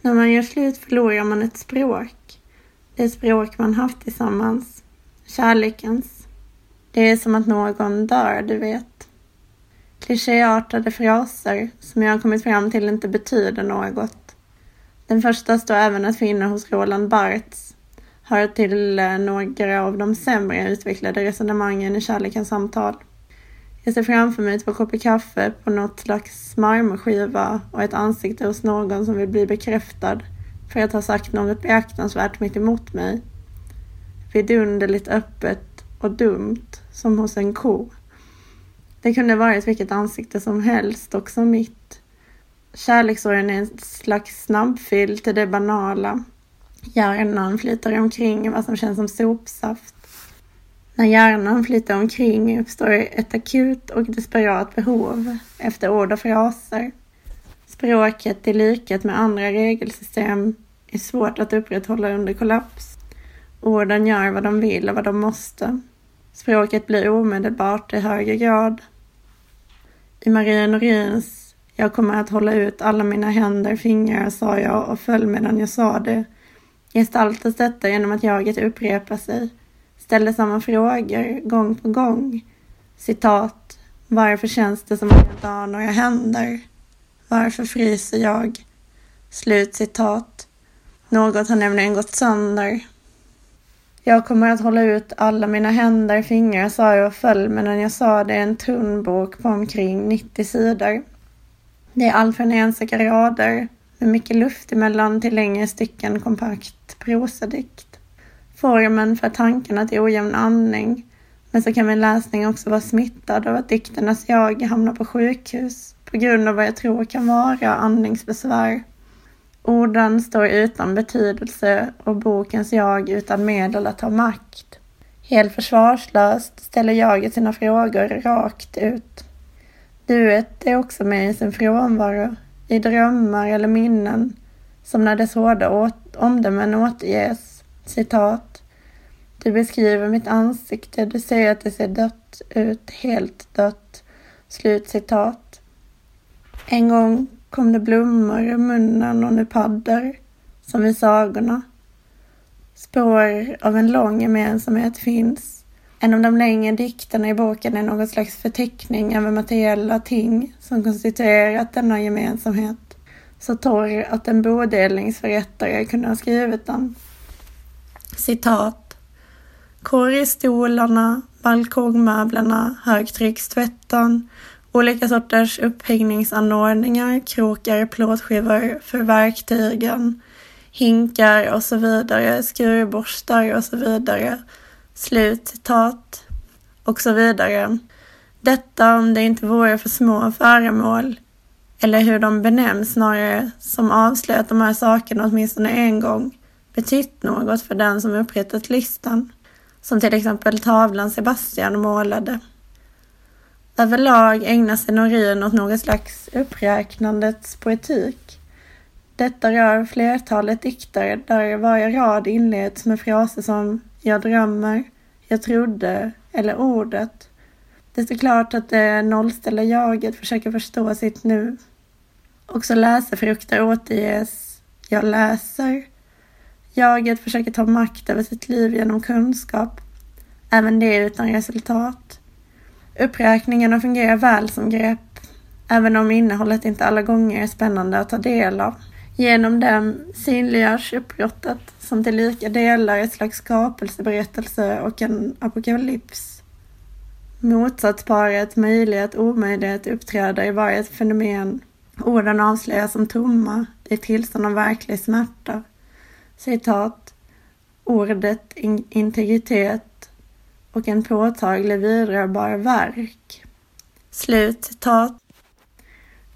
När man gör slut förlorar man ett språk. Det språk man haft tillsammans. Kärlekens. Det är som att någon dör, du vet. Klichéartade fraser som jag har kommit fram till inte betyder något. Den första står även att finna hos Roland Barthes. Hör till eh, några av de sämre utvecklade resonemangen i kärlekens samtal. Jag ser framför mig två koppar kaffe på något slags marmorskiva och ett ansikte hos någon som vill bli bekräftad för att ha sagt något beaktansvärt mitt emot mig. Vidunderligt öppet och dumt, som hos en ko. Det kunde varit vilket ansikte som helst, också mitt. Kärleksåren är en slags snabbfil till det banala. Hjärnan flyter omkring vad som känns som sopsaft. När hjärnan flyter omkring uppstår ett akut och desperat behov efter ord och fraser. Språket i likhet med andra regelsystem är svårt att upprätthålla under kollaps. Orden gör vad de vill och vad de måste. Språket blir omedelbart i högre grad. I Maria Norins Jag kommer att hålla ut alla mina händer, fingrar, sa jag och föll medan jag sa det gestaltas detta genom att jaget upprepar sig ställer samma frågor gång på gång. Citat. Varför känns det som att jag inte har några händer? Varför fryser jag? Slut citat. Något har nämligen gått sönder. Jag kommer att hålla ut alla mina händer, fingrar, sa jag och föll medan jag sa det en tunn bok på omkring 90 sidor. Det är allt från enstaka rader med mycket luft emellan till längre stycken kompakt prosadikt formen för tankarna till ojämn andning. Men så kan min läsning också vara smittad av att dikternas jag hamnar på sjukhus på grund av vad jag tror kan vara andningsbesvär. Orden står utan betydelse och bokens jag utan medel att ta makt. Helt försvarslöst ställer jaget sina frågor rakt ut. Duet är också med i sin frånvaro, i drömmar eller minnen, som när dess hårda omdömen återges Citat. Du beskriver mitt ansikte, du säger att det ser dött ut, helt dött. Slutcitat. En gång kom det blommor ur munnen och nu paddor, som i sagorna. Spår av en lång gemensamhet finns. En av de längre dikterna i boken är någon slags förteckning över materiella ting som konstituerat denna gemensamhet. Så torr att en bodelningsförrättare kunde ha skrivit den. Citat. Korgstolarna, balkongmöblerna, högtryckstvätten, olika sorters upphängningsanordningar, krokar, plåtskivor för verktygen, hinkar och så vidare, skurborstar och så vidare. Slutcitat. Och så vidare. Detta om det inte vore för små föremål, eller hur de benämns snarare, som avslöjat de här sakerna åtminstone en gång betytt något för den som upprättat listan, som till exempel tavlan Sebastian målade. Överlag ägnar sig Norin åt något slags uppräknandets poetik. Detta rör flertalet dikter där varje rad inleds med fraser som ”jag drömmer”, ”jag trodde” eller ”ordet”. Det står klart att det nollställda jaget försöker förstå sitt nu. Också läsefrukter återges ”jag läser”, Jaget försöker ta makt över sitt liv genom kunskap, även det utan resultat. Uppräkningarna fungerar väl som grepp, även om innehållet inte alla gånger är spännande att ta del av. Genom dem synliggörs uppbrottet som till lika delar ett slags skapelseberättelse och en apokalyps. Motsatsparet möjlighet omöjlighet uppträder i varje fenomen. Orden avslöjas som tomma, i tillstånd av verklig smärta citat, ordet integritet och en påtaglig vidrörbar verk. Slut citat.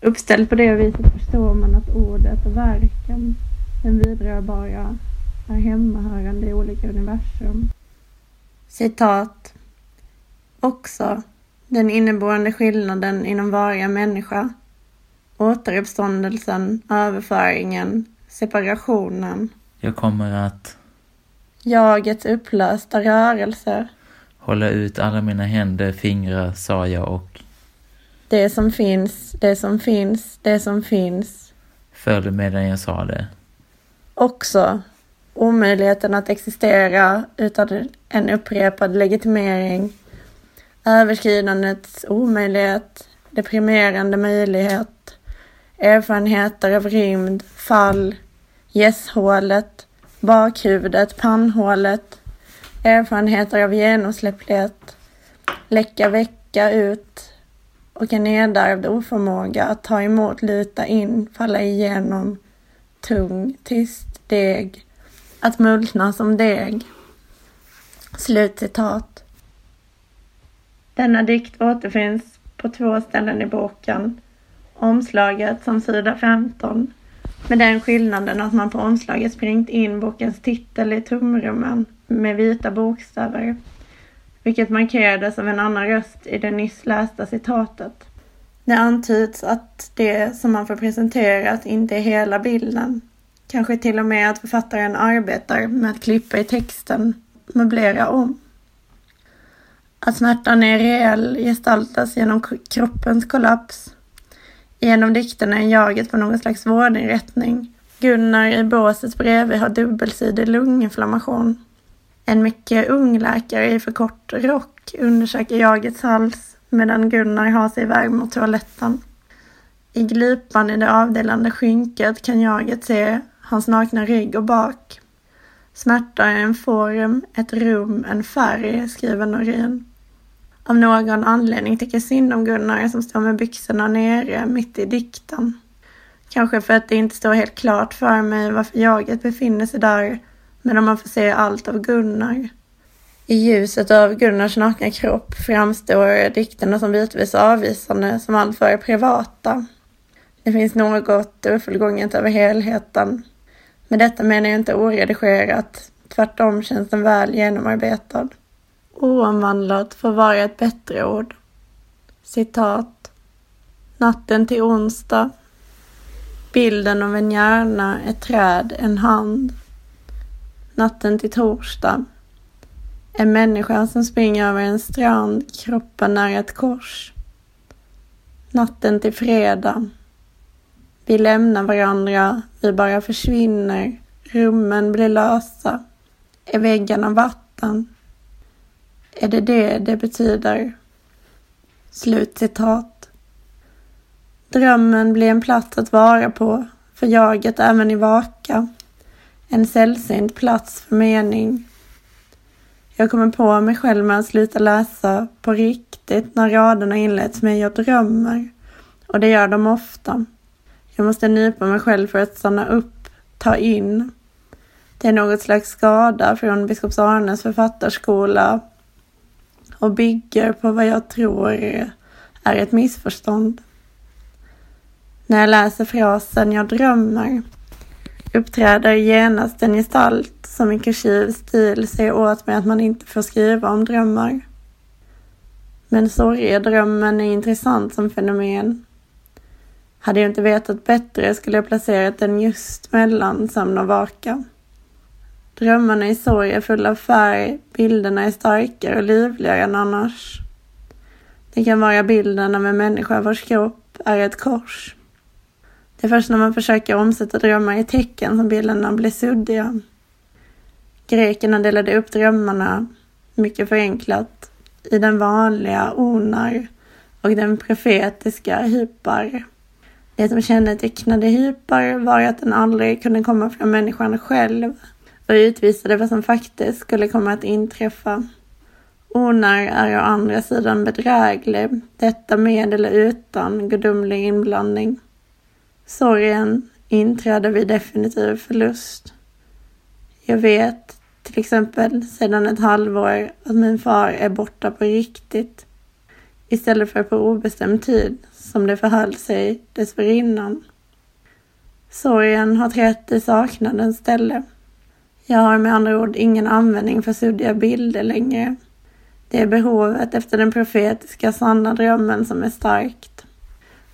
Uppställd på det viset förstår man att ordet och verken, den vidrörbara, är hemmahörande i olika universum. Citat. Också den inneboende skillnaden inom varje människa, återuppståndelsen, överföringen, separationen, jag kommer att Jagets upplösta rörelser. Hålla ut alla mina händer, fingrar, sa jag och Det som finns, det som finns, det som finns. Föll medan jag sa det. också omöjligheten att existera utan en upprepad legitimering, överskridandets omöjlighet, deprimerande möjlighet, erfarenheter av rymd, fall, gässhålet, bakhuvudet, pannhålet, erfarenheter av genomsläpplighet, läcka vecka ut och en nedärvd oförmåga att ta emot, luta in, falla igenom, tung, tyst deg, att multna som deg. Slutcitat. Denna dikt återfinns på två ställen i boken. Omslaget som sida 15 med den skillnaden att man på omslaget sprängt in bokens titel i tumrummen med vita bokstäver, vilket markerades av en annan röst i det nyss lästa citatet. Det antyds att det som man får presenterat inte är hela bilden. Kanske till och med att författaren arbetar med att klippa i texten, möblera om. Att smärtan är reell gestaltas genom kroppens kollaps. I en av dikterna är jaget på någon slags vårdinrättning. Gunnar i båset bredvid har dubbelsidig lunginflammation. En mycket ung läkare i för kort rock undersöker jagets hals medan Gunnar har sig iväg mot toaletten. I glipan i det avdelande skynket kan jaget se hans nakna rygg och bak. Smärta är en form, ett rum, en färg, skriver Norin. Av någon anledning tycker synd om Gunnar som står med byxorna nere mitt i dikten. Kanske för att det inte står helt klart för mig varför jaget befinner sig där medan man får se allt av Gunnar. I ljuset av Gunnars nakna kropp framstår dikterna som bitvis avvisande, som alltför privata. Det finns något ofullgånget över helheten. Med detta menar jag inte oredigerat, tvärtom känns den väl genomarbetad. Oomvandlat får vara ett bättre ord. Citat. Natten till onsdag. Bilden av en hjärna, ett träd, en hand. Natten till torsdag. En människa som springer över en strand, kroppen nära ett kors. Natten till fredag. Vi lämnar varandra, vi bara försvinner, rummen blir lösa. Är väggarna vatten? Är det det det betyder? Slutcitat. Drömmen blir en plats att vara på, för jaget även i vaka. En sällsynt plats för mening. Jag kommer på mig själv med att sluta läsa på riktigt när raderna inleds med jag drömmer. Och det gör de ofta. Jag måste nypa mig själv för att stanna upp, ta in. Det är något slags skada från biskops Arnes författarskola och bygger på vad jag tror är ett missförstånd. När jag läser frasen jag drömmer uppträder genast en gestalt som i kursiv stil säger åt mig att man inte får skriva om drömmar. Men sorgedrömmen är intressant som fenomen. Hade jag inte vetat bättre skulle jag placerat den just mellan sömn och vaka. Drömmarna i sorg är fulla av färg, bilderna är starkare och livligare än annars. Det kan vara bilden av en människa vars kropp är ett kors. Det är först när man försöker omsätta drömmar i tecken som bilderna blir suddiga. Grekerna delade upp drömmarna, mycket förenklat, i den vanliga onar och den profetiska hypar. Det som kännetecknade hypar var att den aldrig kunde komma från människan själv och utvisade vad som faktiskt skulle komma att inträffa. Onar är å andra sidan bedräglig, detta med eller utan gudomlig inblandning. Sorgen inträder vid definitiv förlust. Jag vet till exempel sedan ett halvår att min far är borta på riktigt istället för på obestämd tid som det förhöll sig dessförinnan. Sorgen har trätt i saknadens ställe. Jag har med andra ord ingen användning för suddiga bilder längre. Det är behovet efter den profetiska sanna drömmen som är starkt.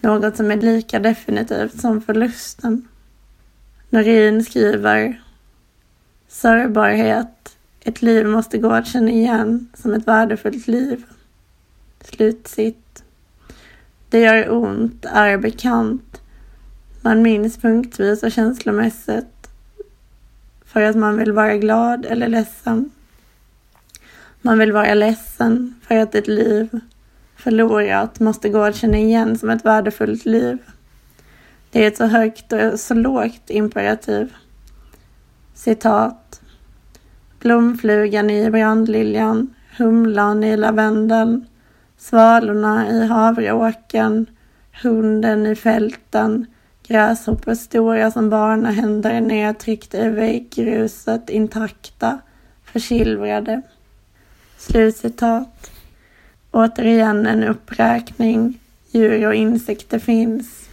Något som är lika definitivt som förlusten. Norin skriver Sörbarhet. Ett liv måste gå att känna igen som ett värdefullt liv. Slutsitt. Det gör ont, är bekant. Man minns punktvis och känslomässigt för att man vill vara glad eller ledsen. Man vill vara ledsen för att ett liv förlorat måste gå att känna igen som ett värdefullt liv. Det är ett så högt och så lågt imperativ. Citat. Blomflugan i brandliljan, humlan i lavendeln, svalorna i havreåkern, hunden i fälten, gräshoppor stora som barnahänder nedtryckta i väggruset, intakta, försilvrade. Slutcitat. Återigen en uppräkning. Djur och insekter finns.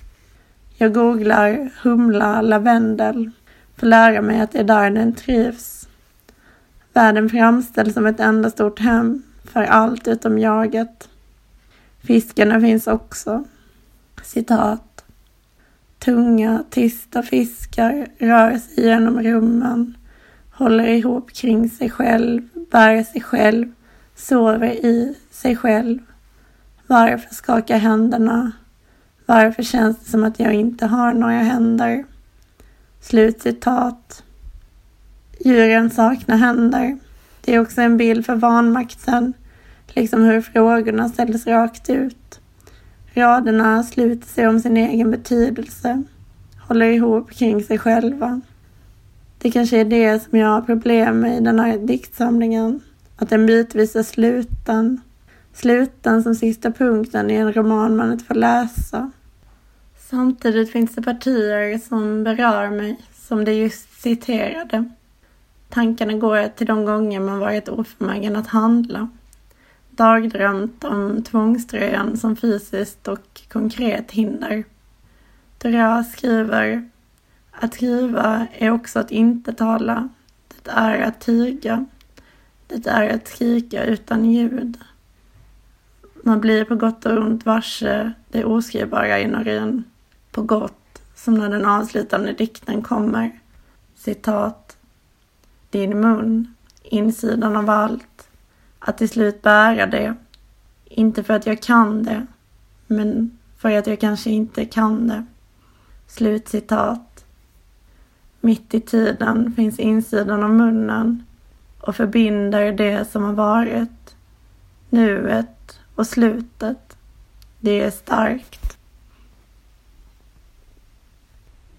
Jag googlar humla lavendel för att lära mig att det är där den trivs. Världen framställs som ett enda stort hem för allt utom jaget. Fiskarna finns också. Citat. Tunga, tysta fiskar rör sig genom rummen, håller ihop kring sig själv, bär sig själv, sover i sig själv. Varför skakar händerna? Varför känns det som att jag inte har några händer? Slutcitat. Djuren saknar händer. Det är också en bild för vanmakten, liksom hur frågorna ställs rakt ut. Raderna sluter sig om sin egen betydelse, håller ihop kring sig själva. Det kanske är det som jag har problem med i den här diktsamlingen, att den bitvis är sluten. Sluten som sista punkten i en roman man inte får läsa. Samtidigt finns det partier som berör mig, som det just citerade. Tankarna går till de gånger man varit oförmögen att handla. Dagdrömt om tvångströjan som fysiskt och konkret hinder. Dura skriver att skriva är också att inte tala. Det är att tiga. Det är att skrika utan ljud. Man blir på gott och ont varse det oskrivbara i norin. På gott, som när den avslutande dikten kommer. Citat. Din mun, insidan av allt. Att till slut bära det. Inte för att jag kan det, men för att jag kanske inte kan det. Slutcitat. Mitt i tiden finns insidan av munnen och förbinder det som har varit, nuet och slutet. Det är starkt.